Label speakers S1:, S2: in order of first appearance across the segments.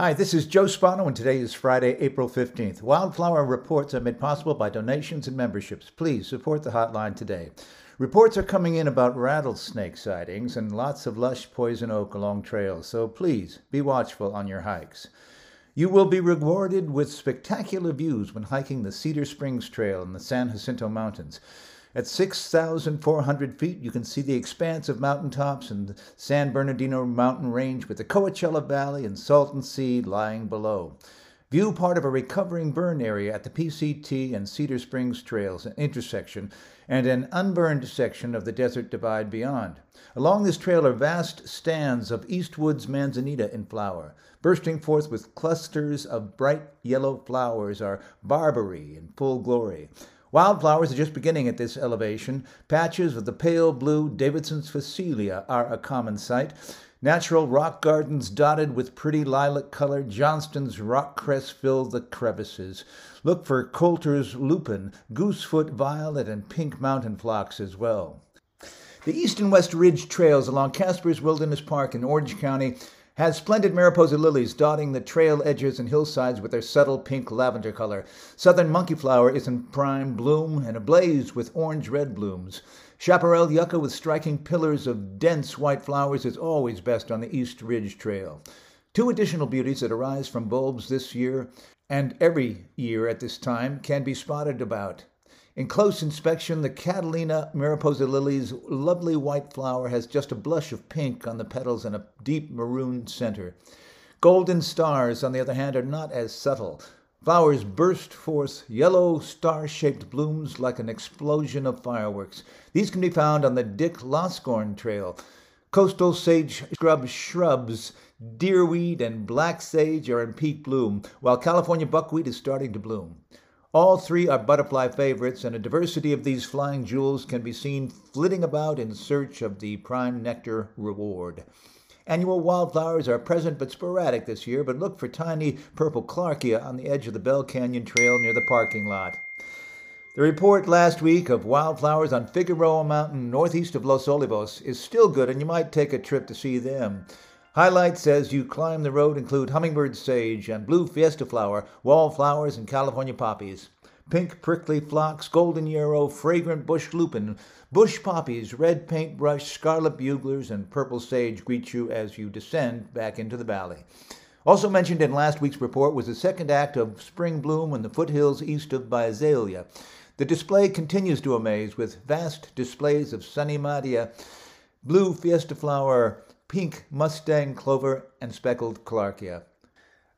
S1: Hi, this is Joe Spano, and today is Friday, April 15th. Wildflower reports are made possible by donations and memberships. Please support the hotline today. Reports are coming in about rattlesnake sightings and lots of lush poison oak along trails, so please be watchful on your hikes. You will be rewarded with spectacular views when hiking the Cedar Springs Trail in the San Jacinto Mountains. At 6,400 feet, you can see the expanse of mountaintops and the San Bernardino mountain range with the Coachella Valley and Salton Sea lying below. View part of a recovering burn area at the PCT and Cedar Springs Trails intersection and an unburned section of the Desert Divide beyond. Along this trail are vast stands of Eastwood's manzanita in flower. Bursting forth with clusters of bright yellow flowers are barberry in full glory. Wildflowers are just beginning at this elevation. Patches of the pale blue Davidson's Phacelia are a common sight. Natural rock gardens dotted with pretty lilac color Johnston's rock cress fill the crevices. Look for Coulter's lupin, goosefoot violet, and pink mountain phlox as well. The east and west ridge trails along Casper's Wilderness Park in Orange County has splendid Mariposa lilies dotting the trail edges and hillsides with their subtle pink lavender color. Southern monkeyflower is in prime bloom and ablaze with orange red blooms. Chaparral yucca with striking pillars of dense white flowers is always best on the East Ridge Trail. Two additional beauties that arise from bulbs this year and every year at this time can be spotted about. In close inspection, the Catalina mariposa lily's lovely white flower has just a blush of pink on the petals and a deep maroon center. Golden stars, on the other hand, are not as subtle. Flowers burst forth yellow star shaped blooms like an explosion of fireworks. These can be found on the Dick Loskorn Trail. Coastal sage scrub shrubs, deerweed, and black sage are in peak bloom, while California buckwheat is starting to bloom. All three are butterfly favorites, and a diversity of these flying jewels can be seen flitting about in search of the prime nectar reward. Annual wildflowers are present but sporadic this year, but look for tiny purple clarkia on the edge of the Bell Canyon Trail near the parking lot. The report last week of wildflowers on Figueroa Mountain northeast of Los Olivos is still good, and you might take a trip to see them. Highlights as you climb the road include hummingbird sage and blue fiesta flower, wallflowers, and California poppies. Pink prickly phlox, golden yarrow, fragrant bush lupin, bush poppies, red paintbrush, scarlet buglers, and purple sage greet you as you descend back into the valley. Also mentioned in last week's report was the second act of spring bloom in the foothills east of Visalia. The display continues to amaze with vast displays of sunny madia, blue fiesta flower, pink Mustang clover, and speckled clarkia.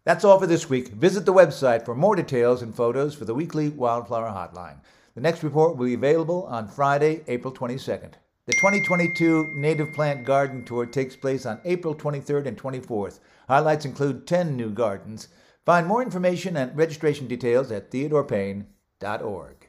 S1: That's all for this week. Visit the website for more details and photos for the weekly Wildflower Hotline. The next report will be available on Friday, April 22nd. The 2022 Native Plant Garden Tour takes place on April 23rd and 24th. Highlights include 10 new gardens. Find more information and registration details at theodorepayne.org.